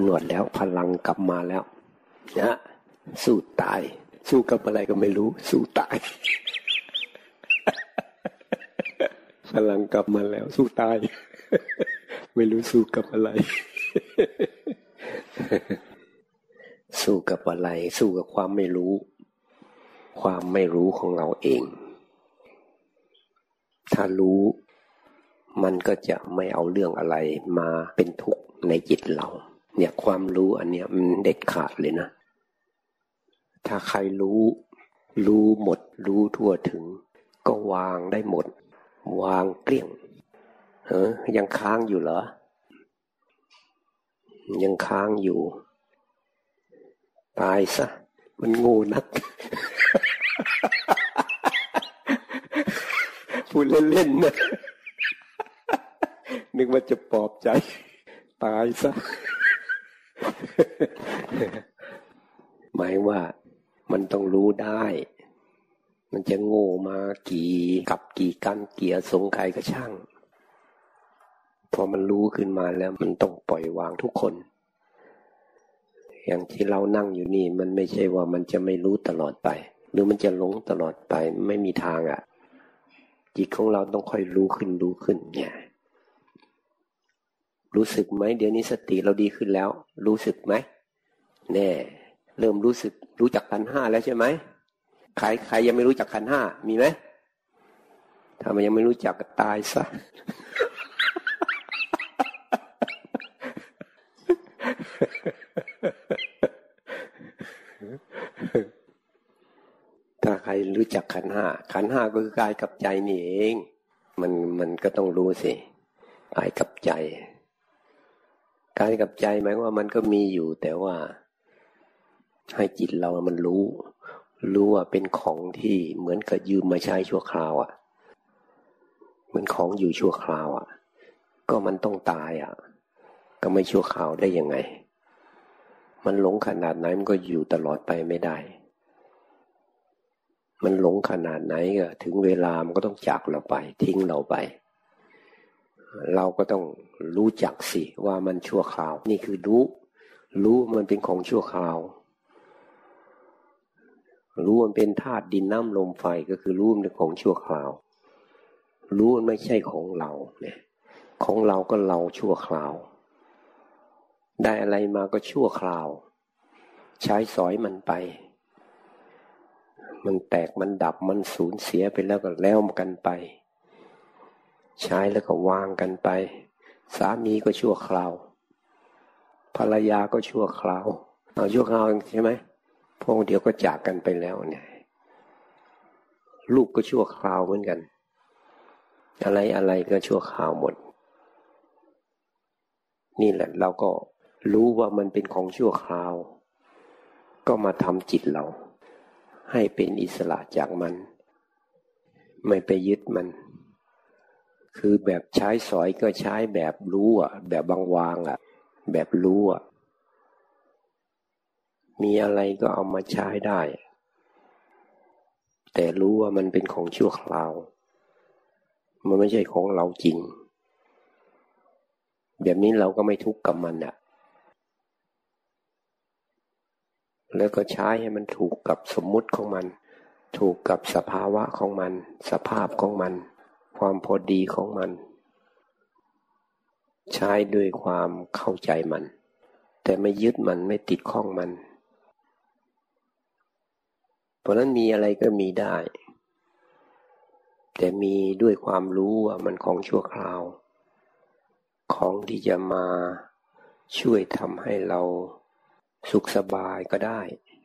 หนวดแล้วพลังกลับมาแล้วนะสู้ตาย สู้กับอะไรก็ไม่รู้ สู้ตาย พลังกลับมาแล้ว สู้ตาย ไม่รู้สู้กับอะไร สู้กับอะไร สู้กับความไม่รู้ ความไม่รู้ของเราเอง ถ้ารู้มันก็จะไม่เอาเรื่องอะไรมาเป็นทุกข์ในจิตเรา เนี่ยความรู้อันเนี้ยมันเด็ดขาดเลยนะ ถ้าใครรู้ รู้หมด รู้ทั่วถึง ก็วางได้หมด วางเกลี้ยงเออยังค้างอยู่เหรอ ยังค้างอยู่ ตายซะ มันงูนัก พูดเล่นๆนะนึกว่าจะปลอบใจ ตายซะ หมายว่ามันต้องรู้ได้ มันจะโง่มากี่กับกี่กันเกียสงใครก็ช่าง พอมันรู้ขึ้นมาแล้วมันต้องปล่อยวางทุกคน อย่างที่เรานั่งอยู่นี่ มันไม่ใช่ว่ามันจะไม่รู้ตลอดไป หรือมันจะหลงตลอดไปไม่มีทางอะ่ะ จิตของเราต้องค่อยรู้ขึ้นรู้ขึ้นเนี่ย รู้สึกไหมเดี๋ยวนี้สติเราดีขึ้นแล้ว รู้สึกไหมแน่เริ่มรู้สึกรู้จักขันห้าแล้วใช่ไหมใครใครยังไม่รู้จักขันห้ามีไหมถ้ามันยังไม่รู้จักก็ตายซะถ้าใครรู้จักขันห้าขันห้าก็คือกายกับใจนี่เอง มันมันก็ต้องรู้สิกายกับใจ กายกับใจหมายว่ามันก็มีอยู่ แต่ว่าให้จิตเรามันรู้ รู้ว่าเป็นของที่เหมือนกับยืมมาใช้ชั่วคราวอะ่ะ เหมือนของอยู่ชั่วคราวอะ่ะ ก็มันต้องตายอะ่ะ ก็ไม่ชั่วคราวได้ยังไง มันหลงขนาดไหนมันก็อยู่ตลอดไปไม่ได้ มันหลงขนาดไหนก็ถึงเวลามันก็ต้องจากเราไป ทิ้งเราไป เราก็ต้องรู้จักสิว่ามันชั่วคราว นี่คือรู้ รู้มันเป็นของชั่วคราว รู้มันเป็นธาตุดินน้ำลมไฟก็คือรู้มันเป็นของชั่วคราว รู้มันไม่ใช่ของเราเนี่ยของเราก็เราชั่วคราว ได้อะไรมาก็ชั่วคราว ใช้สอยมันไป มันแตกมันดับมันสูญเสียไปแล้วก็แล้วกันไป ใช้แล้วก็วางกันไป สามีก็ชั่วคราว ภรรยาก็ชั่วคราวเอาชั่วคราวใช่ไหมพวกเดียวก็จากกันไปแล้วเนี่ยลูกก็ชั่วคราวเหมือนกัน อะไรอะไรก็ชั่วคราวหมด นี่แหละเราก็รู้ว่ามันเป็นของชั่วคราว ก็มาทำจิตเรา ให้เป็นอิสระจากมัน ไม่ไปยึดมัน คือแบบใช้สอยก็ใช้แบบรู้อะ แบบวางๆอะ แบบรู้อะ มีอะไรก็เอามาใช้ได้ แต่รู้ว่ามันเป็นของชั่วคราว มันไม่ใช่ของเราจริง แบบนี้เราก็ไม่ทุกข์กับมันอะ แล้วก็ใช้ให้มันถูกกับสมมุติของมัน ถูกกับสภาวะของมัน สภาพของมัน ความพอดีของมัน ใช้ด้วยความเข้าใจมัน แต่ไม่ยึดมันไม่ติดข้องมัน เพราะนั้นมีอะไรก็มีได้ แต่มีด้วยความรู้ว่ามันของชั่วคราว ของที่จะมาช่วยทำให้เราสุขสบายก็ได้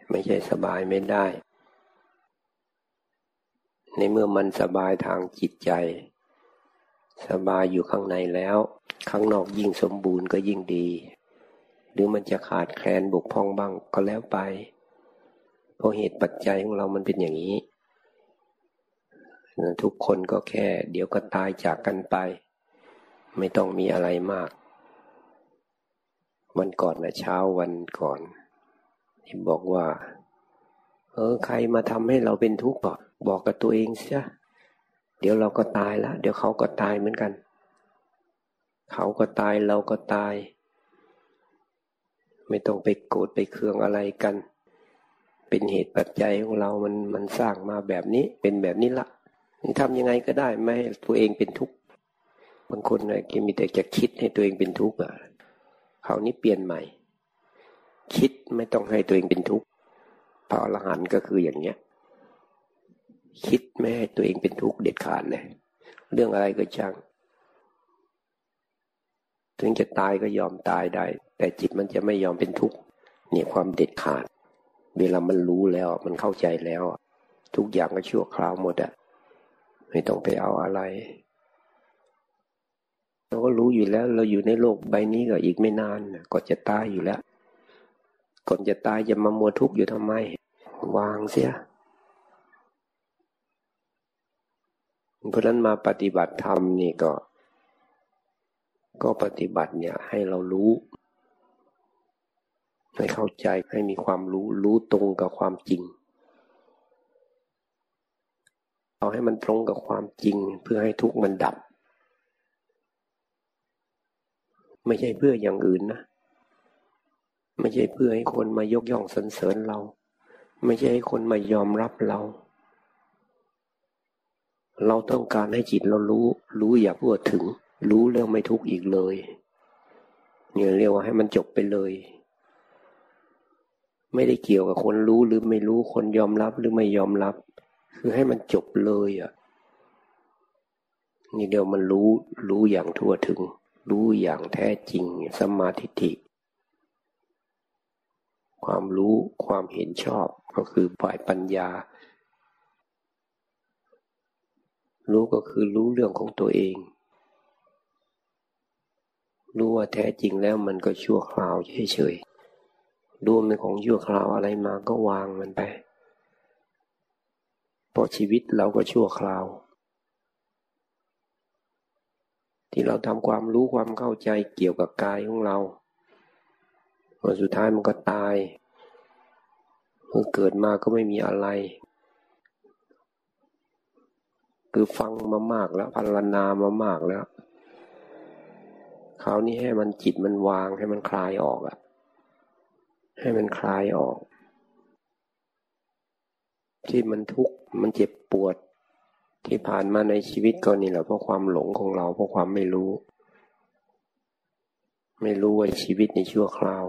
ไม่ใช่สบายไม่ได้ ในเมื่อมันสบายทางจิตใจ สบายอยู่ข้างในแล้ว ข้างนอกยิ่งสมบูรณ์ก็ยิ่งดี หรือมันจะขาดแคลนบกพร่องบ้างก็แล้วไป เพราะเหตุปัจจัยของเรามันเป็นอย่างนี้ ทุกคนก็แค่ เดี๋ยวก็ตายจากกันไป ไม่ต้องมีอะไรมาก วันก่อนนะเช้าวันก่อนที่บอกว่า เออใครมาทำให้เราเป็นทุกข์ก่อน บอกกับตัวเองเสียเดี๋ยวเราก็ตายละเดี๋ยวเขาก็ตายเหมือนกัน เขาก็ตายเราก็ตาย ไม่ต้องไปโกรธไปเคืองอะไรกัน เป็นเหตุปัจจัยของเรามันมันสร้างมาแบบนี้เป็นแบบนี้ละทำยังไงก็ได้ไม่ให้ตัวเองเป็นทุกข์บางคนเนี่ยมีแต่จะคิดให้ตัวเองเป็นทุกข์อะครานี้เปลี่ยนใหม่ คิดไม่ต้องให้ตัวเองเป็นทุกข์พระอรหันต์ก็คืออย่างเนี้ย คิดไม่ให้ตัวเองเป็นทุกข์เด็ดขาดเลยเรื่องอะไรก็ช่าง ถึงจะตายก็ยอมตายได้ แต่จิตมันจะไม่ยอมเป็นทุกข์เนี่ยความเด็ดขาด เวลามันรู้แล้วมันเข้าใจแล้ว ทุกอย่างก็ชั่วคราวหมดอะไม่ต้องไปเอาอะไรเราก็รู้อยู่แล้ว เราอยู่ในโลกใบนี้ก็อีกไม่นานก็จะตายอยู่แล้ว ก่อนจะตายจะมามัวทุกข์อยู่ทำไม วางเสีย เพราะนั้นมาปฏิบัติธรรมนี่ก็ ก็ปฏิบัติเนี่ยให้เรารู้ ให้เข้าใจให้มีความรู้รู้ตรงกับความจริง เอาให้มันตรงกับความจริงเพื่อให้ทุกข์มันดับ ไม่ใช่เพื่ออย่างอื่นนะ ไม่ใช่เพื่อให้คนมายกย่องสรรเสริญเรา ไม่ใช่ให้คนมายอมรับเรา เราต้องการให้จิตเรารู้ รู้อย่าพูดถึง รู้แล้วไม่ทุกข์อีกเลยเนี่ยเรียกว่าให้มันจบไปเลย ไม่ได้เกี่ยวกับคนรู้หรือไม่รู้คนยอมรับหรือไม่ยอมรับ คือให้มันจบเลยอะนี่เดียวมันรู้รู้อย่างทั่วถึง รู้อย่างแท้จริงสมาธิความรู้ความเห็นชอบก็คือฝ่ายปัญญา รู้ก็คือรู้เรื่องของตัวเอง รู้ว่าแท้จริงแล้วมันก็ชั่วคราวเฉยๆรู้มันของชั่วคราวอะไรมาก็วางมันไป เพราะชีวิตเราก็ชั่วคราว ที่เราทำความรู้ความเข้าใจเกี่ยวกับกายของเราพอสุดท้ายมันก็ตายเมื่อเกิดมาก็ไม่มีอะไร คือฟังมามากแล้วพัลนามามากแล้วคราวนี้ให้มันจิตมันวางให้มันคลายออกอะให้มันคลายออก ที่มันทุกข์มันเจ็บปวด ที่ผ่านมาในชีวิตก็นี่แหละเพราะความหลงของเราเพราะความไม่รู้ ไม่รู้ว่าชีวิตในชั่วคราว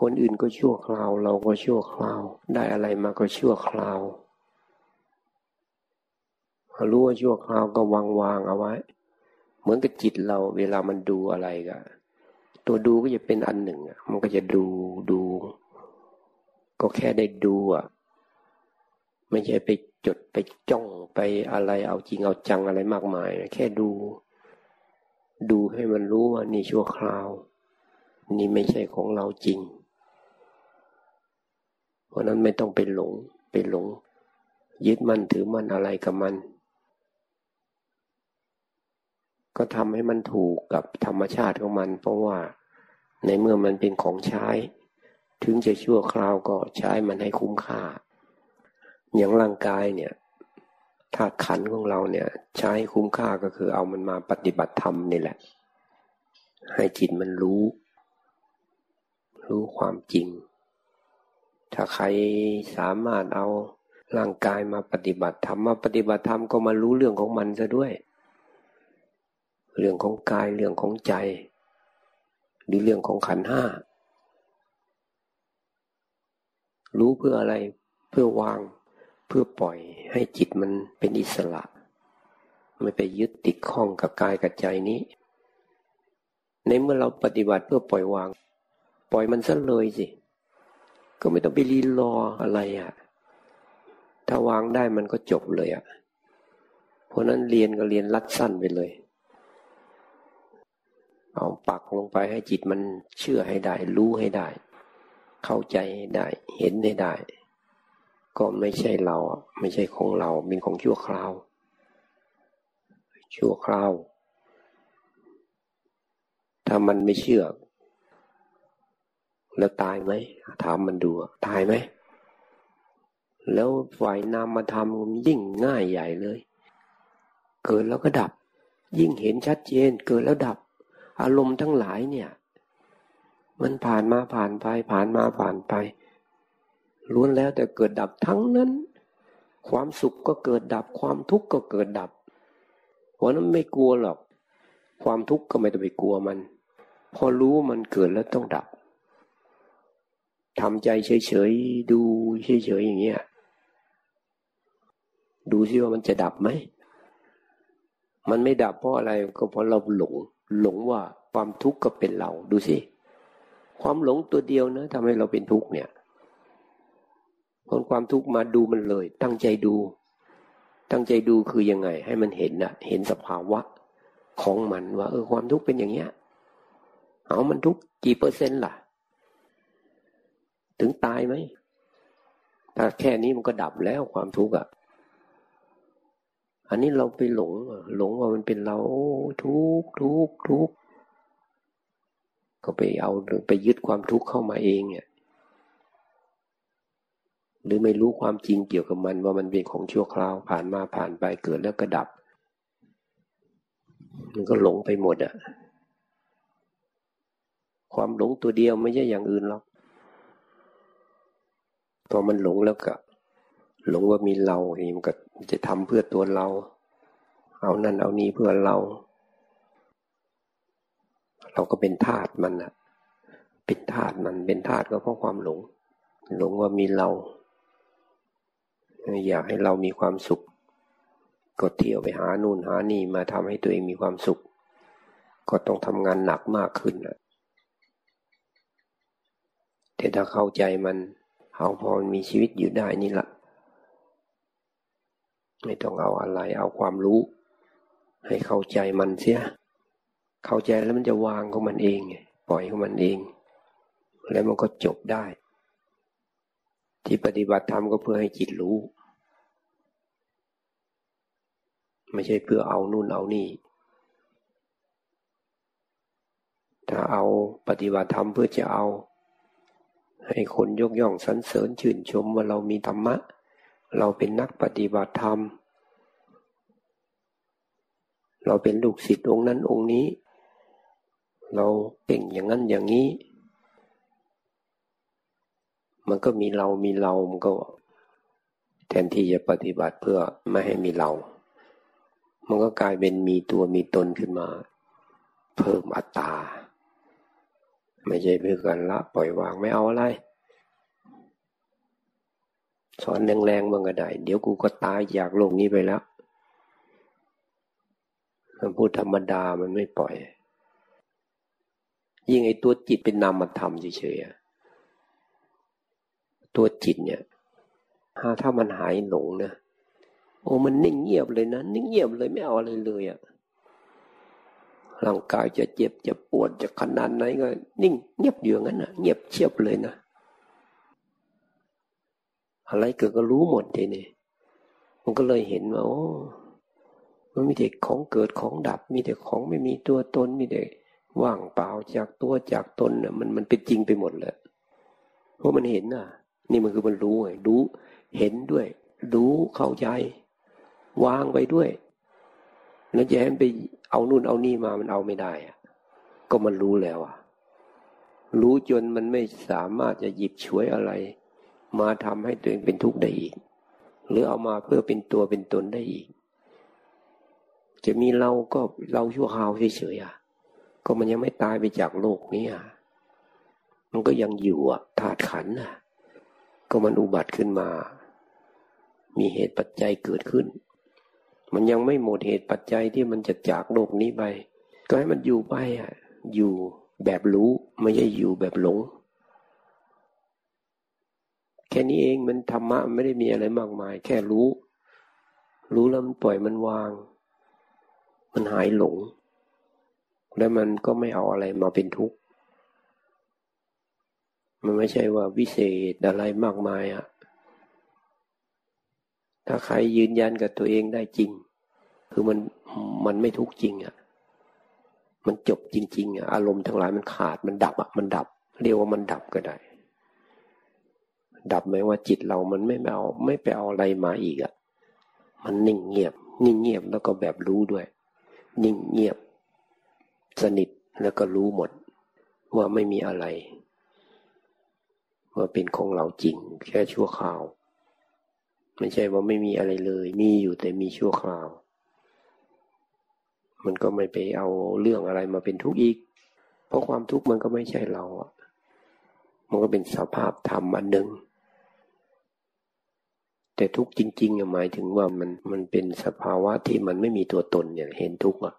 คนอื่นก็ชั่วคราว เราก็ชั่วคราว ได้อะไรมาก็ชั่วคราว รู้ว่าชั่วคราวก็วางวางเอาไว้ เหมือนกับจิตเราเวลามันดูอะไรก็ตัวดูก็จะเป็นอันหนึ่งมันก็จะดูดู ก็แค่ได้ดูอะไม่ใช่ไปจดไปจ้องไปอะไรเอาจริงเอาจังอะไรมากมาย แค่ดู ดูให้มันรู้ว่านี่ชั่วคราว นี่ไม่ใช่ของเราจริง เพราะนั้นไม่ต้องไปหลงไปหลง ยึดมั่นถือมั่นอะไรกับมัน ก็ทำให้มันถูกกับธรรมชาติของมัน เพราะว่าในเมื่อมันเป็นของใช้ ถึงจะชั่วคราวก็ใช้มันให้คุ้มค่า อย่างร่างกายเนี่ยธาตุขันของเราเนี่ย ใช้คุ้มค่าก็คือเอามันมาปฏิบัติธรรมนี่แหละ ให้จิตมันรู้ รู้ความจริง ถ้าใครสามารถเอาร่างกายมาปฏิบัติธรรมมาปฏิบัติธรรมก็มารู้เรื่องของมันซะด้วย เรื่องของกายเรื่องของใจ หรือเรื่องของขันห้า รู้เพื่ออะไรเพื่อวางเพื่อปล่อยให้จิตมันเป็นอิสระ ไม่ไปยึดติดข้องกับกายกับใจนี้ ในเมื่อเราปฏิบัติเพื่อปล่อยวาง ปล่อยมันซะเลยสิ ก็ไม่ต้องไปรีรออะไรอะ่ะ ถ้าวางได้มันก็จบเลยอะ่ะ เพราะนั้นเรียนก็เรียนรัดสั้นไปเลย เอาปักลงไปให้จิตมันเชื่อให้ได้ รู้ให้ได้ เข้าใจให้ได้ เห็นให้ได้ ก็ไม่ใช่เราไม่ใช่ของเราเป็นของชั่วคราว ชั่วคราว ถ้ามันไม่เชื่อ แล้วตายไหมถามมันดูตายไหมแล้วฝ่ายนามธรรมมันยิ่งง่ายใหญ่เลย เกิดแล้วก็ดับ ยิ่งเห็นชัดเจน เกิดแล้วดับ อารมณ์ทั้งหลายเนี่ย มันผ่านมาผ่านไป ผ่านมาผ่านไปล้วนแล้วแต่เกิดดับทั้งนั้น ความสุขก็เกิดดับ ความทุกข์ก็เกิดดับ เพราะนั้นไม่กลัวหรอก ความทุกข์ก็ไม่ต้องไปกลัวมัน พอรู้มันเกิดแล้วต้องดับทำใจเฉยๆดูเฉยๆอย่างเงี้ยดูซิว่ามันจะดับไหม มันไม่ดับเพราะอะไรก็เพราะเราหลง หลงว่าความทุกข์ก็เป็นเราดูสิความหลงตัวเดียวนะทำให้เราเป็นทุกข์เนี่ยคนความทุกข์มาดูมันเลย ตั้งใจดู ตั้งใจดูคือยังไง ให้มันเห็นนะเห็นสภาวะของมันว่า เออความทุกข์เป็นอย่างเงี้ยเอามันทุกข์กี่เปอร์เซ็นต์ล่ะ ถึงตายไหมถ้าแค่นี้มันก็ดับแล้วความทุกข์อะ อันนี้เราไปหลง หลงว่ามันเป็นเราทุกทุกทุกก็ไปเอาไปยึดความทุกข์เข้ามาเองเนี่ยหรือไม่รู้ความจริงเกี่ยวกับมันว่ามันเป็นของชั่วคราวผ่านมาผ่านไปเกิดแล้วก็ดับ มันก็หลงไปหมดอะความหลงตัวเดียวไม่ใช่อย่างอื่นหรอกพอมันหลงแล้วก็ หลงว่ามีเรานี่มันก็จะทำเพื่อตัวเรา เอานั่นเอานี้เพื่อเรา เราก็เป็นทาสมันอะเป็นทาสมันเป็นทาสก็เพราะความหลง หลงว่ามีเรา อยากให้เรามีความสุข ก็เที่ยวไปหานู่นหานี่มาทำให้ตัวเองมีความสุข ก็ต้องทำงานหนักมากขึ้นนะแต่ถ้าเข้าใจมันเอาพอมีชีวิตอยู่ได้นี่แหละ ไม่ต้องเอาอะไรเอาความรู้ ให้เข้าใจมันเสีย เข้าใจแล้วมันจะวางของมันเอง ปล่อยของมันเอง แล้วมันก็จบได้ ที่ปฏิบัติธรรมก็เพื่อให้จิตรู้ ไม่ใช่เพื่อเอานู่นเอานี่ ถ้าเอาปฏิบัติธรรมเพื่อจะเอา ให้คนยกย่องสรรเสริญชื่นชมว่าเรามีธรรมะ เราเป็นนักปฏิบัติธรรม เราเป็นลูกศิษย์องค์นั้นองค์นี้ เราเก่งอย่างนั้นอย่างนี้ มันก็มีเรามีเรา มันก็ แทนที่จะปฏิบัติเพื่อไม่ให้มีเรา มันก็กลายเป็นมีตัวมีตนขึ้นมา เพิ่มอัตตา ไม่ใช่เพื่อกันละปล่อยวางไม่เอาอะไร สอนแรงๆมันก็ได้ เดี๋ยวกูก็ตายจากโลกนี้ไปแล้วมันพูดธรรมดามันไม่ปล่อย ยิ่งไอ้ตัวจิตเป็นนามธรรมเฉยๆตัวจิตเนี่ยถ้ามันหายหลงนะโอ้มันนิ่งเงียบเลยนะนิ่งเงียบเลยไม่เอาอะไรเลยอะ่ะร่างกายจะเจ็บจะปวดจะขนาดไหนก็ นิ่งเงียบอยู่งั้นนะเงียบเชียบเลยนะ อะไรเกิดก็รู้หมดทีนี้มันก็เลยเห็นว่าโอ้มันมีแต่ของเกิดของดับ มีแต่ของไม่มีตัวตนมีแต่ว่างเปล่าจากตัวจากตนน่ะมันมันเป็นจริงไปหมดเลยเพราะมันเห็นน่ะ นี่มันคือมันรู้ไงรู้เห็นด้วย รู้เข้าใจ วางไปด้วยแล้วจะให้ไปเอานู่นเอานี่มามันเอาไม่ได้อะก็มันรู้แล้วอะ รู้จนมันไม่สามารถจะหยิบฉวยอะไร มาทำให้ตัวเองเป็นทุกข์ได้อีก หรือเอามาเพื่อเป็นตัวเป็นตนได้อีก จะมีเราก็เราชั่วคราวเฉยๆอะก็มันยังไม่ตายไปจากโลกนี้อะมันก็ยังอยู่อะธาตุขันอะ ก็มันอุบัติขึ้นมา มีเหตุปัจจัยเกิดขึ้น มันยังไม่หมดเหตุปัจจัยที่มันจะจากโลกนี้ไป ก็ให้มันอยู่ไปอะ อยู่แบบรู้ไม่ใช่อยู่แบบหลง ค่นี้เองมันธรรมะไม่ได้มีอะไรมากมาย แค่รู้ รู้แล้วมันปล่อยมันวาง มันหายหลง แล้วมันก็ไม่เอาอะไรมาเป็นทุกข์มันไม่ใช่ว่าวิเศษอะไรมากมายอะถ้าใครยืนยันกับตัวเองได้จริง คือมันมันไม่ทุกข์จริงอะมันจบจริง ๆอะอารมณ์ทั้งหลายมันขาดมันดับอะมันดับ เรียกว่ามันดับก็ได้ ดับไหมว่าจิตเรามันไม่เอาไม่ไปเอาอะไรมาอีกอะ่ะ มันนิ่งเงียบ นิ่งเงียบแล้วก็แบบรู้ด้วย นิ่งเงียบ สนิทแล้วก็รู้หมด ว่าไม่มีอะไร ว่าเป็นของเราจริง แค่ชั่วคราว ไม่ใช่ว่าไม่มีอะไรเลย มีอยู่แต่มีชั่วคราว มันก็ไม่ไปเอาเรื่องอะไรมาเป็นทุกข์อีก เพราะความทุกข์มันก็ไม่ใช่เราอะมันก็เป็นสภาพธรรมอันหนึ่ง แต่ทุกข์จริงๆหมายถึงว่ามันมันเป็นสภาวะที่มันไม่มีตัวตนเนี่ยเห็นทุกข์อะ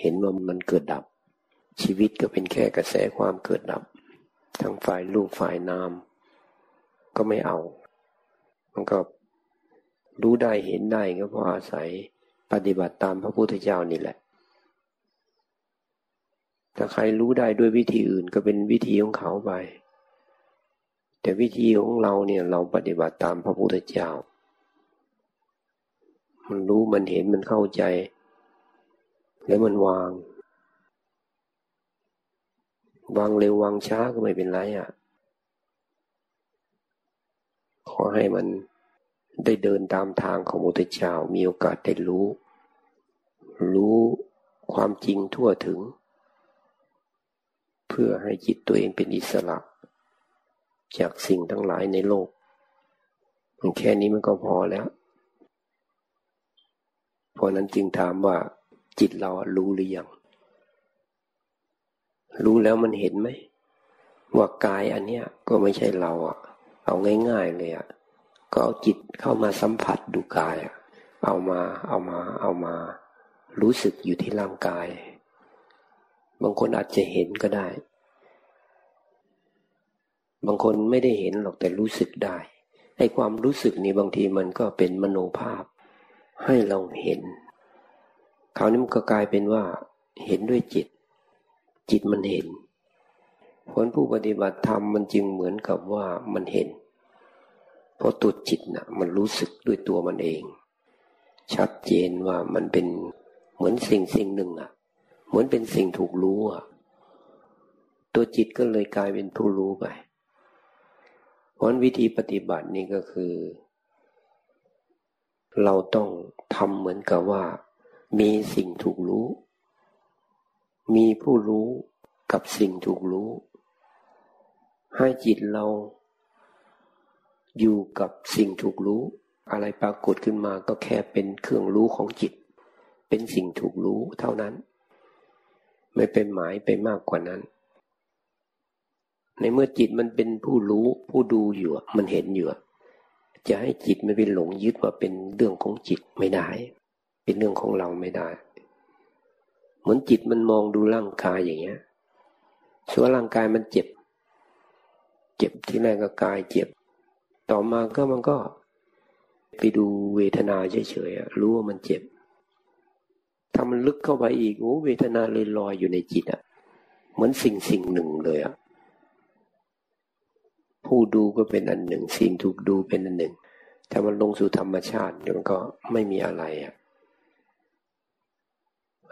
เห็นว่ามันเกิดดับ ชีวิตก็เป็นแค่กระแสความเกิดดับ ทั้งฝ่ายรูปฝ่ายนาม ก็ไม่เอา มันก็รู้ได้เห็นได้ก็เพราะอาศัยปฏิบัติตามพระพุทธเจ้านี่แหละถ้าใครรู้ได้ด้วยวิธีอื่นก็เป็นวิธีของเขาไป แต่วิธีของเราเนี่ยเราปฏิบัติตามพระพุทธเจ้า มันรู้มันเห็นมันเข้าใจ แล้วมันวาง วางเร็ววางช้าก็ไม่เป็นไรอะ ขอให้มันได้เดินตามทางของมุตเจ้ามีโอกาสได้รู้ รู้ความจริงทั่วถึง เพื่อให้จิตตัวเองเป็นอิสระ จากสิ่งทั้งหลายในโลกมันแค่นี้มันก็พอแล้วเพราะนั้นจึงถามว่า จิตเรารู้หรือยัง รู้แล้วมันเห็นไหม ว่ากายอันเนี้ยก็ไม่ใช่เราอะ เอาง่ายๆเลยอะก็เอาจิตเข้ามาสัมผัสดูกายอะเอามาเอามาเอามา รู้สึกอยู่ที่ร่างกาย บางคนอาจจะเห็นก็ได้ บางคนไม่ได้เห็นหรอกแต่รู้สึกได้ไอ้ความรู้สึกนี้บางทีมันก็เป็นมโนภาพ ให้เราเห็นคราวนี้มันก็กลายเป็นว่า เห็นด้วยจิต จิตมันเห็นผลผู้ปฏิบัติธรรมมันจึงเหมือนกับว่ามันเห็น เพราะตัวจิตนะ่ะ มันรู้สึกด้วยตัวมันเอง ชัดเจนว่ามันเป็นเหมือนสิ่งสิ่งหนึ่งอะ่ะ เหมือนเป็นสิ่งถูกรู้อะ ตัวจิตก็เลยกลายเป็นผู้รู้ไป เพราะวิธีปฏิบัตินี่ก็คือ เราต้องทำเหมือนกับว่า มีสิ่งถูกรู้ มีผู้รู้กับสิ่งถูกรู้ ให้จิตเรา อยู่กับสิ่งถูกรู้ อะไรปรากฏขึ้นมาก็แค่เป็นเครื่องรู้ของจิต เป็นสิ่งถูกรู้เท่านั้น ไม่เป็นหมายไปมากกว่านั้น ในเมื่อจิตมันเป็นผู้รู้ผู้ดูอยู่ มันเห็นอยู่ จะให้จิตไม่เป็นหลงยึดว่าเป็นเรื่องของจิตไม่ได้ เป็นเรื่องของเราไม่ได้ เหมือนจิตมันมองดูร่างกายอย่างเงี้ยส่วนร่างกายมันเจ็บ เจ็บที่แรกก็กายเจ็บ ต่อมาก็มันก็ ไปดูเวทนาเฉยๆรู้ว่ามันเจ็บถ้ามันลึกเข้าไปอีกโอ้เวทนาเลยลอยอยู่ในจิตอะเหมือนสิ่งสิ่งหนึ่งเลยอะ ผู้ดูก็เป็นอันหนึ่ง สิ่งถูกดูเป็นอันหนึ่ง ถ้ามันลงสู่ธรรมชาติมันก็ไม่มีอะไรอะ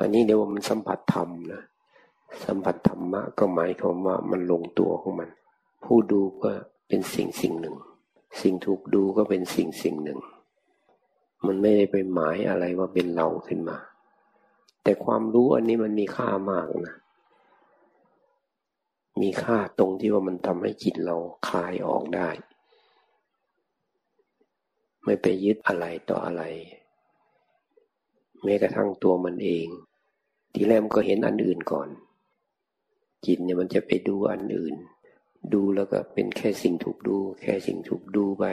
อันนี้เดี๋ยวมันสัมผัสธรรมนะสัมผัสธรรมะก็หมายความว่ามันลงตัวของมัน ผู้ดูก็เป็นสิ่งสิ่งหนึ่ง สิ่งถูกดูก็เป็นสิ่งสิ่งหนึ่ง มันไม่ได้ไปหมายอะไรว่าเป็นเราขึ้นมา แต่ความรู้อันนี้มันมีค่ามากนะ มีค่าตรงที่ว่ามันทำให้จิตเราคลายออกได้ ไม่ไปยึดอะไรต่ออะไร แม้กระทั่งตัวมันเอง ทีแรกมันก็เห็นอันอื่นก่อน จิตเนี่ยมันจะไปดูอันอื่น ดูแล้วก็เป็นแค่สิ่งถูกดู แค่สิ่งถูกดูไป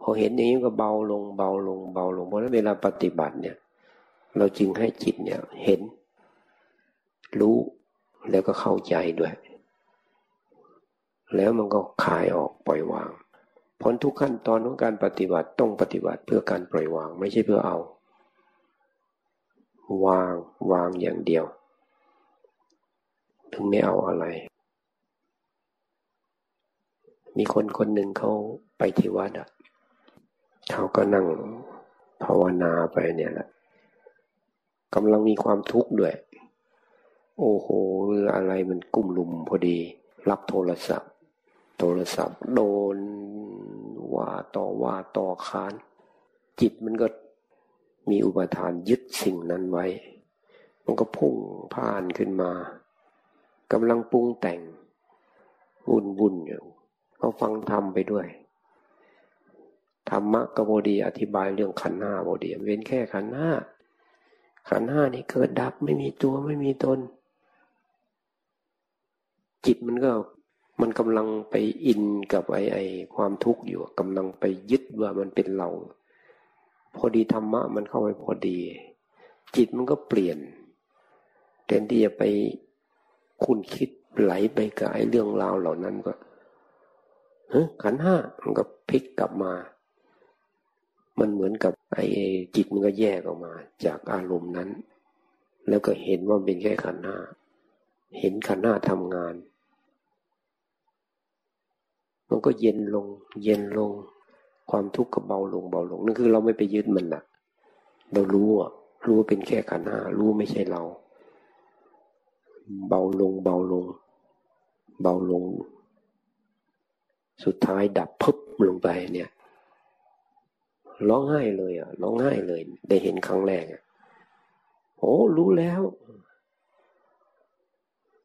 พอเห็นอย่างนี้ก็เบาลงเบาลงเบาลงเพราะนั้นเวลาปฏิบัติเนี่ย เราจึงให้จิตเนี่ยเห็น รู้แล้วก็เข้าใจด้วย แล้วมันก็คลายออกปล่อยวางผลทุกขั้นตอนของการปฏิบัติต้องปฏิบัติเพื่อการปล่อยวางไม่ใช่เพื่อเอา วางวางอย่างเดียว ถึงไม่เอาอะไร มีคนคนหนึ่งเขาไปที่วัดอะเขาก็นั่งภาวนาไปเนี่ยแหละกำลังมีความทุกข์ด้วย โอ้โหอะไรมันกุ้มลุมพอดี รับโทรศัพท์ โทรศัพท์ โดนว่าต่อว่าต่อค้าน จิตมันก็มีอุปทานยึดสิ่งนั้นไว้ มันก็พุ่งผ่านขึ้นมากำลังปรุงแต่งวุ่นวุ่นอยู่เขาฟังธรรมไปด้วยธรรมะกบดีอธิบายเรื่องขันห้าบดีเว้นแค่ขันห้าขันห้านี่เกิดดับไม่มีตัวไม่มีตน จิตมันก็ มันกำลังไปอินกับไอ้ไอความทุกข์อยู่กำลังไปยึดว่ามันเป็นเรา พอดีธรรมะมันเข้าไปพอดี จิตมันก็เปลี่ยนแทนที่จะไปคุณคิดไหลไปกับไอ้เรื่องราวเหล่านั้นก็ฮขันห้ามันก็พลิกกลับมา มันเหมือนกับไอ้จิตมันก็แยกออกมา จากอารมณ์นั้น แล้วก็เห็นว่าเป็นแค่ขันห้า เห็นขันห้าทำงาน มันก็เย็นลง เย็นลง ความทุกข์ก็เบาลงเบาลงนั่นคือเราไม่ไปยึดมันนะเรารู้อะรู้ว่าเป็นแค่ขันห้ารู้ไม่ใช่เรา เบาลงเบาลง เบาลง สุดท้ายดับพึบลงไปเนี่ยร้องไห้เลยอะร้องไห้เลย ได้เห็นครั้งแรกอะโอ้รู้แล้ว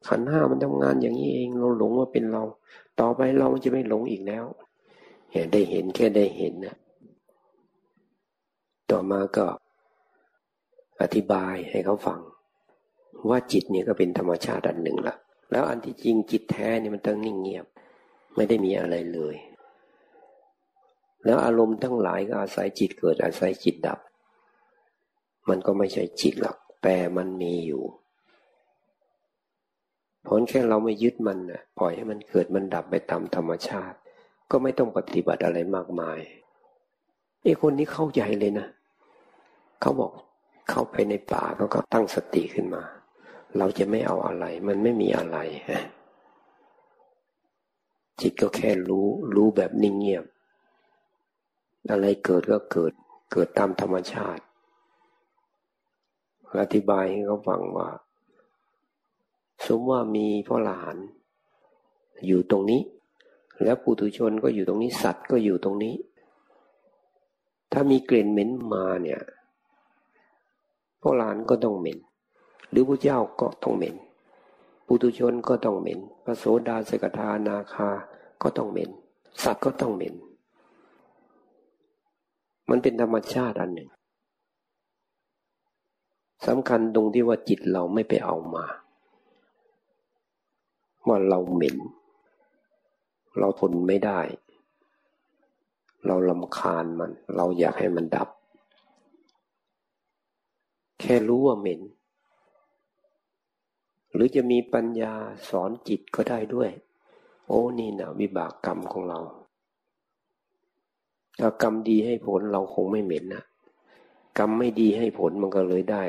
ขันห้ามันทำงานอย่างนี้เองเราหลงว่าเป็นเรา ต่อไปเราจะไม่หลงอีกแล้วเห็นได้เห็นแค่ได้เห็นนะต่อมาก็ อธิบายให้เขาฟัง ว่าจิตเนี่ยก็เป็นธรรมชาติอันหนึ่งละแล้วอันที่จริงจิตแท้เนี่ยมันต้องนิ่งเงียบ ไม่ได้มีอะไรเลย แล้วอารมณ์ทั้งหลายก็อาศัยจิตเกิดอาศัยจิตดับ มันก็ไม่ใช่จิตหรอกแต่มันมีอยู่ ผลแค่เราไม่ยึดมันนะปล่อยให้มันเกิดมันดับไปตามธรรมชาติ ก็ไม่ต้องปฏิบัติอะไรมากมายไอ้คนนี้เข้าใจเลยนะเขาบอกเข้าไปในป่าเขาก็ตั้งสติขึ้นมา เราจะไม่เอาอะไร มันไม่มีอะไรจิตก็แค่รู้ รู้แบบนิ่งเงียบ อะไรเกิดก็เกิด เกิดตามธรรมชาติอธิบายให้เขาฟังว่า สมว่ามีพ่อหลาน อยู่ตรงนี้ แล้วปุถุชนก็อยู่ตรงนี้สัตว์ก็อยู่ตรงนี้ ถ้ามีกลิ่นเหม็นมาเนี่ยพ่อหลานก็ต้องเหม็น หรือพระเจ้าก็ต้องเหม็นปุถุชนก็ต้องเหม็นพระโสดาสกทานาคาก็ต้องเหม็น สัตว์ก็ต้องเหม็น มันเป็นธรรมชาติอันหนึ่งสำคัญตรงที่ว่าจิตเราไม่ไปเอามา ว่าเราเหม็น เราทนไม่ได้ เราลำคาญมัน เราอยากให้มันดับ แค่รู้ว่าเหม็น หรือจะมีปัญญาสอนจิตก็ได้ด้วย โอ้นี่นะวิบากกรรมของเราถ้ากรรมดีให้ผลเราคงไม่เหม็นนะกรรมไม่ดีให้ผลมันก็เลยได้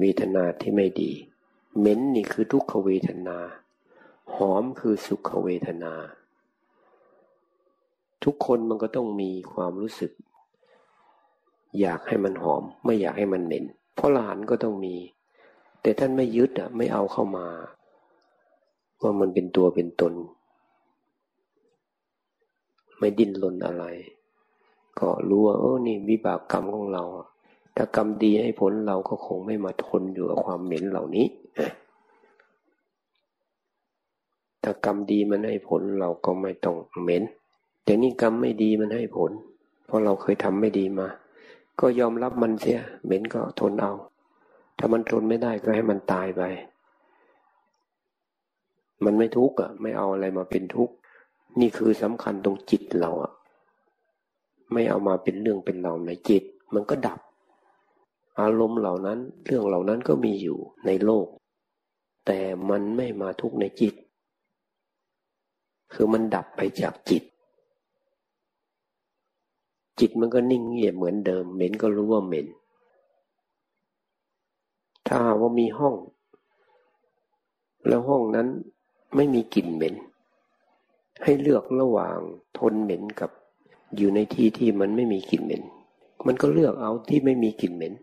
เวทนาที่ไม่ดี เหม็นนี่คือทุกขเวทนา หอมคือสุขเวทนา ทุกคนมันก็ต้องมีความรู้สึก อยากให้มันหอม ไม่อยากให้มันเหม็นเพราะหลานก็ต้องมี แต่ท่านไม่ยึดอะ ไม่เอาเข้ามา ว่ามันเป็นตัวเป็นตน ไม่ดิ้นรนอะไร ก็รู้ว่าโอ้นี่วิบากกรรมของเราถ้ากรรมดีให้ผลเราก็คงไม่มาทนอยู่กับความเหม็นเหล่านี้ ถ้ากรรมดีมันให้ผลเราก็ไม่ต้องเหม็นแต่นี่กรรมไม่ดีมันให้ผล เพราะเราเคยทำไม่ดีมา ก็ยอมรับมันเสียเหม็นก็ทนเอา ถ้ามันทนไม่ได้ก็ให้มันตายไป มันไม่ทุกข์อะ ไม่เอาอะไรมาเป็นทุกข์นี่คือสำคัญตรงจิตเราอะ ไม่เอามาเป็นเรื่องเป็นเราในจิต มันก็ดับ อารมณ์เหล่านั้น เรื่องเหล่านั้นก็มีอยู่ในโลก แต่มันไม่มาทุกข์ในจิต คือมันดับไปจากจิต จิตมันก็นิ่งเงียบเหมือนเดิม เหม็นก็รู้ว่าเหม็น ถ้าว่ามีห้อง แล้วห้องนั้นไม่มีกลิ่นเหม็น ให้เลือกระหว่างทนเหม็นกับอยู่ในที่ที่มันไม่มีกลิ่นเหม็น มันก็เลือกเอาที่ไม่มีกลิ่นเหม็น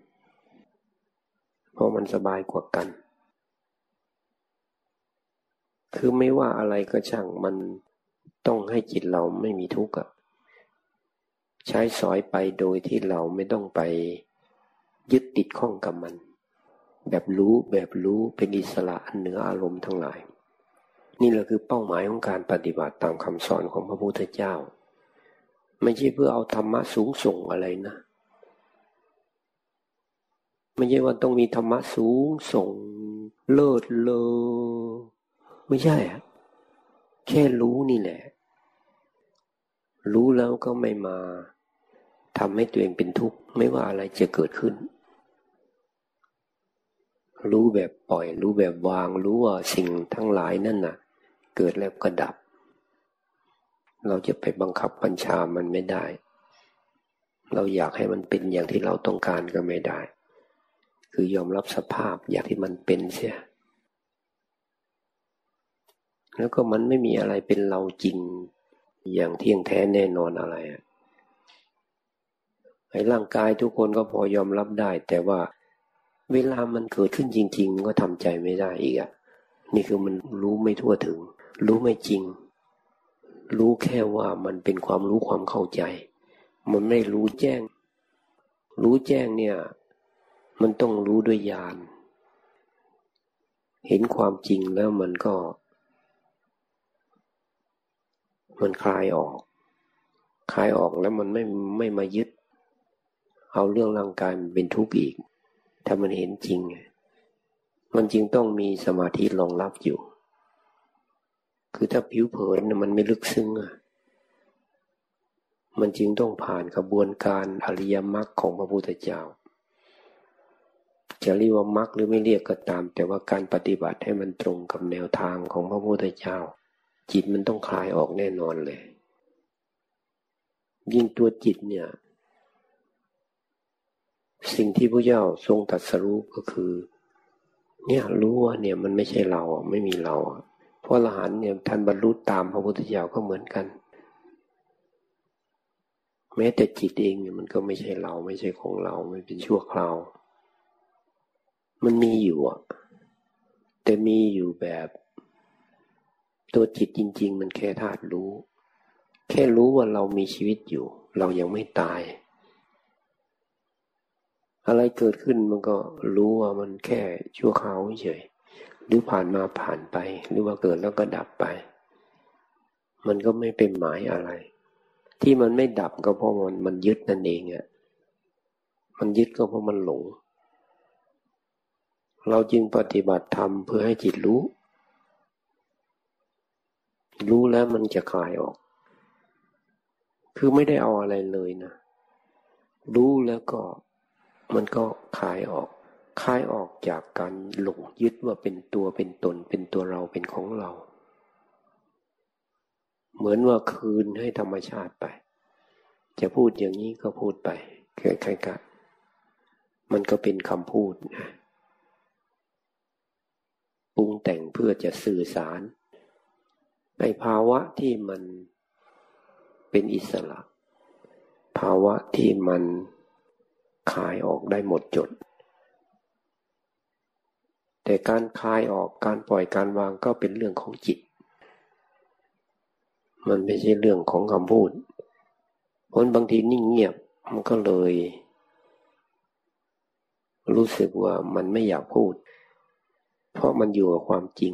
เพราะมันสบายกว่ากัน คือไม่ว่าอะไรก็ช่างมันต้องให้จิตเราไม่มีทุกข์ใช้สอยไปโดยที่เราไม่ต้องไปยึดติดข้องกับมัน แบบรู้แบบรู้เป็นอิสระเหนืออารมณ์ทั้งหลาย นี่แหละคือเป้าหมายของการปฏิบัติตามคำสอนของพระพุทธเจ้า ไม่ใช่เพื่อเอาธรรมะสูงส่งอะไรนะไม่ใช่ว่าต้องมีธรรมะสูงส่งเลิศเลอ ไม่ใช่อะแค่รู้นี่แหละ รู้แล้วก็ไม่มาทำให้ตัวเองเป็นทุกข์ ไม่ว่าอะไรจะเกิดขึ้น รู้แบบปล่อย รู้แบบวาง รู้ว่าสิ่งทั้งหลายนั่นน่ะ เกิดแล้วก็ดับ เราจะไปบังคับบัญชามันไม่ได้ เราอยากให้มันเป็นอย่างที่เราต้องการก็ไม่ได้ คือยอมรับสภาพอย่างที่มันเป็นเสีย แล้วก็มันไม่มีอะไรเป็นเราจริง อย่างเที่ยงแท้แน่นอนอะไรอะไอ้ร่างกายทุกคนก็พอยอมรับได้ แต่ว่าเวลามันเกิดขึ้นจริง ๆ ก็ทำใจไม่ได้อีกอะนี่คือมันรู้ไม่ทั่วถึง รู้ไม่จริง รู้แค่ว่ามันเป็นความรู้ความเข้าใจ มันไม่รู้แจ้ง รู้แจ้งเนี่ย มันต้องรู้ด้วยญาณเห็นความจริงแล้วมันก็ มันคลายออก คลายออกแล้วมันไม่ไม่มายึด เอาเรื่องร่างกายมันเป็นทุกข์อีก ถ้ามันเห็นจริง มันจริงต้องมีสมาธิรองรับอยู่ คือถ้าผิวเผินมันไม่ลึกซึ้งมันจึงต้องผ่านกระบวนการอริยมรรคของพระพุทธเจ้า จะเรียกว่ามรรคหรือไม่เรียกก็ตาม แต่ว่าการปฏิบัติให้มันตรงกับแนวทางของพระพุทธเจ้า จิตมันต้องคลายออกแน่นอนเลย ยิ่งตัวจิตเนี่ย สิ่งที่พระเจ้าทรงตัดสรู้ก็คือ เนี่ยรู้ว่าเนี่ยมันไม่ใช่เราไม่มีเราเพราะอรหันเนี่ยท่านบรรลุตามพระพุทธเจ้าก็เหมือนกัน แม้แต่จิตเองเนี่ยมันก็ไม่ใช่เราไม่ใช่ของเราไม่เป็นชั่วคราว มันมีอยู่อะแต่มีอยู่แบบ ตัวจิตจริง ๆ มันแค่ธาตุรู้ แค่รู้ว่าเรามีชีวิตอยู่ เรายังไม่ตาย อะไรเกิดขึ้นมันก็รู้ว่ามันแค่ชั่วคราวเฉยหรือผ่านมาผ่านไป หรือว่าเกิดแล้วก็ดับไป มันก็ไม่เป็นหมายอะไร ที่มันไม่ดับก็เพราะมันมันยึดนั่นเองอะมันยึดก็เพราะมันหลง เราจึงปฏิบัติธรรมเพื่อให้จิตรู้ รู้แล้วมันจะคลายออก คือไม่ได้เอาอะไรเลยนะ รู้แล้วก็มันก็คลายออกคลายออกจากการหลงยึดว่าเป็นตัวเป็นตนเป็นตัวเราเป็นของเรา เหมือนว่าคืนให้ธรรมชาติไป จะพูดอย่างนี้ก็พูดไปคล้ายๆกันมันก็เป็นคำพูดนะปรุงแต่งเพื่อจะสื่อสาร ในภาวะที่มันเป็นอิสระ ภาวะที่มันคลายออกได้หมดจด แต่การคลายออกการปล่อยการวางก็เป็นเรื่องของจิต มันไม่ใช่เรื่องของคำพูดคนบางทีนิ่งเงียบมันก็เลย รู้สึกว่ามันไม่อยากพูด เพราะมันอยู่กับความจริง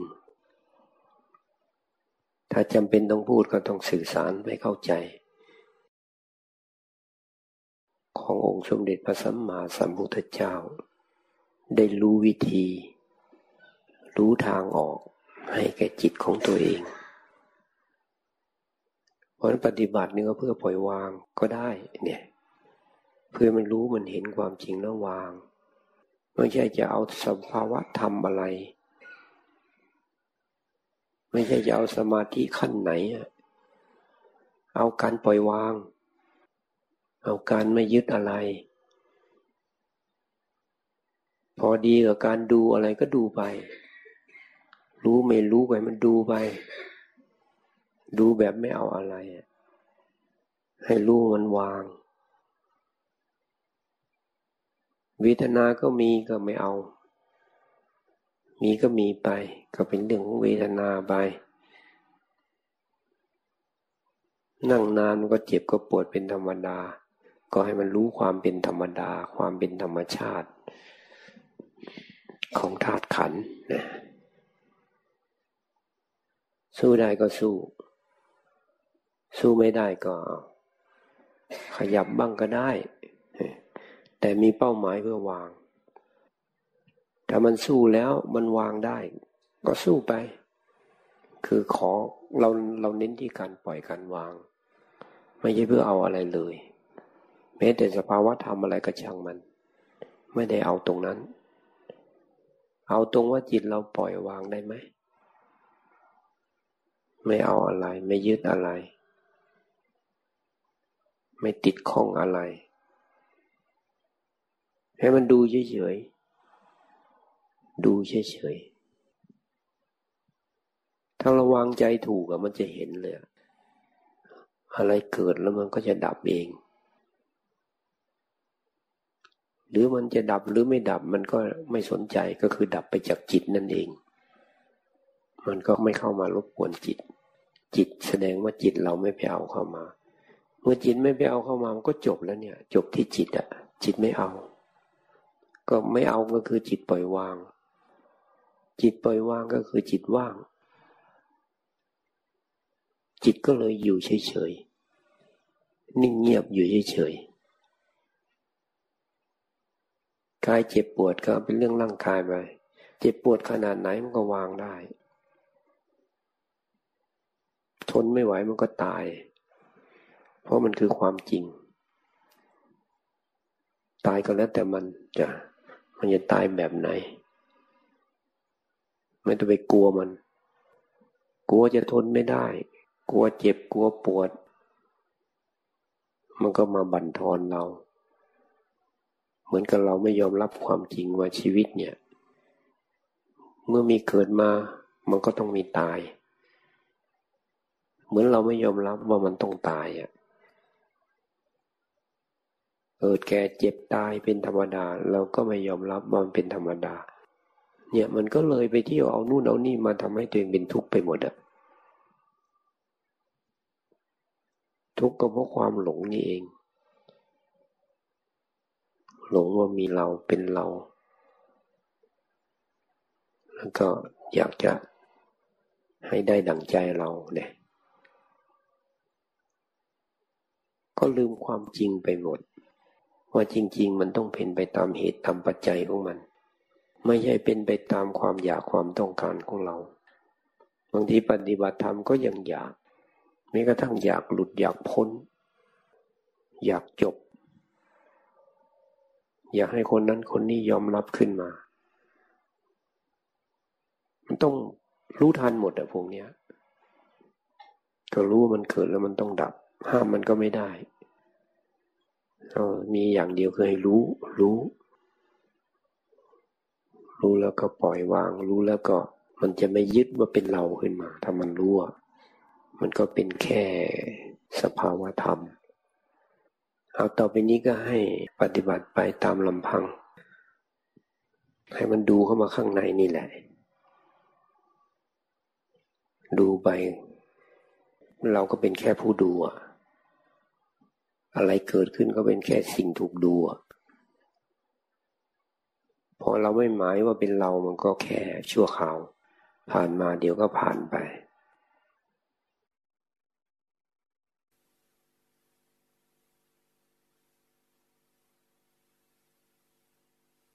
ถ้าจำเป็นต้องพูดก็ต้องสื่อสารให้เข้าใจ ขององค์สมเด็จพระสัมมาสัมพุทธเจ้า ได้รู้วิธี รู้ทางออกให้แก่จิตของตัวเองเพราะปฏิบัตินี่ก็เพื่อปล่อยวางก็ได้เนี่ยเพื่อมันรู้มันเห็นความจริงแล้ววาง ไม่ใช่จะเอาสภาวะธรรมอะไร ไม่ใช่จะเอาสมาธิขั้นไหน เอาการปล่อยวาง เอาการไม่ยึดอะไร พอดีกับการดูอะไรก็ดูไป รู้ไม่รู้ไปมันดูไป ดูแบบไม่เอาอะไร ให้รู้มันวางวิทนาก็มีก็ไม่เอา มีก็มีไป ก็เป็นเรื่องของเวทนาไป นั่งนานก็เจ็บก็ปวดเป็นธรรมดา ก็ให้มันรู้ความเป็นธรรมดา ความเป็นธรรมชาติ ของธาตุขันนะสู้ได้ก็สู้ สู้ไม่ได้ก็ ขยับบ้างก็ได้ แต่มีเป้าหมายเพื่อวาง ถ้ามันสู้แล้วมันวางได้ ก็สู้ไป คือขอเราเราเน้นที่การปล่อยการวาง ไม่ใช่เพื่อเอาอะไรเลย แม้แต่สภาวะธรรมอะไรก็ช่างมัน ไม่ได้เอาตรงนั้น เอาตรงว่าจิตเราปล่อยวางได้ไหมไม่เอาอะไร ไม่ยึดอะไร ไม่ติดข้องอะไร ให้มันดูเฉยๆ ดูเฉยๆถ้าราวางใจถูกอะมันจะเห็นเลย อะไรเกิดแล้วมันก็จะดับเอง หรือมันจะดับหรือไม่ดับมันก็ไม่สนใจก็คือดับไปจากจิตนั่นเอง มันก็ไม่เข้ามารบกวนจิต จิตแสดงว่าจิตเราไม่ไปเอาเข้ามา เมื่อจิตไม่ไปเอาเข้ามามันก็จบแล้วเนี่ย จบที่จิตอะจิตไม่เอาก็ไม่เอาก็คือจิตปล่อยวาง จิตปล่อยวางก็คือจิตว่าง จิตก็เลยอยู่เฉยๆ นิ่งเงียบอยู่เฉยๆ กายเจ็บปวดก็เป็นเรื่องร่างกายไป เจ็บปวดขนาดไหนมันก็วางได้ ทนไม่ไหวมันก็ตาย เพราะมันคือความจริง ตายก็แล้วแต่มันจะมันจะตายแบบไหน ไม่ต้องไปกลัวมัน กลัวจะทนไม่ได้ กลัวเจ็บกลัวปวด มันก็มาบั่นทอนเรา เหมือนกับเราไม่ยอมรับความจริงว่าชีวิตเนี่ย เมื่อมีเกิดมา มันก็ต้องมีตาย เหมือนเราไม่ยอมรับว่ามันต้องตายอะเกิดแก่เจ็บตายเป็นธรรมดา เราก็ไม่ยอมรับว่ามันเป็นธรรมดา เนี่ยมันก็เลยไปเที่ยวเอานู่นเอานี่มาทำให้ตัวเองเป็นทุกข์ไปหมดอะทุกข์ก็เพราะความหลงนี่เอง หลงว่ามีเราเป็นเรา แล้วก็อยากจะให้ได้ดังใจเราเนี่ย ก็ลืมความจริงไปหมด ว่าจริง ๆ มันต้องเป็นไปตามเหตุตามปัจจัยของมัน ไม่ใช่เป็นไปตามความอยากความต้องการของเรา บางทีปฏิบัติธรรมก็ยังอยากแม้กระทั่งอยากหลุดอยากพ้น อยากจบ อยากให้คนนั้นคนนี้ยอมรับขึ้นมา มันต้องรู้ทันหมดอะพวกเนี้ย ก็รู้ว่ามันเกิดแล้วมันต้องดับ ห้ามมันก็ไม่ได้มีอย่างเดียวคือให้รู้ รู้ รู้แล้วก็ปล่อยวาง รู้แล้วก็ มันจะไม่ยึดว่าเป็นเราขึ้นมา ถ้ามันรู้มันก็เป็นแค่สภาวะธรรม เอาต่อไปนี้ก็ให้ปฏิบัติไปตามลำพัง ให้มันดูเข้ามาข้างในนี่แหละ ดูไป เราก็เป็นแค่ผู้ดูอะอะไรเกิดขึ้นก็เป็นแค่สิ่งถูกดู พอเราไม่หมายว่าเป็นเรามันก็แค่ชั่วคราว ผ่านมาเดี๋ยวก็ผ่านไป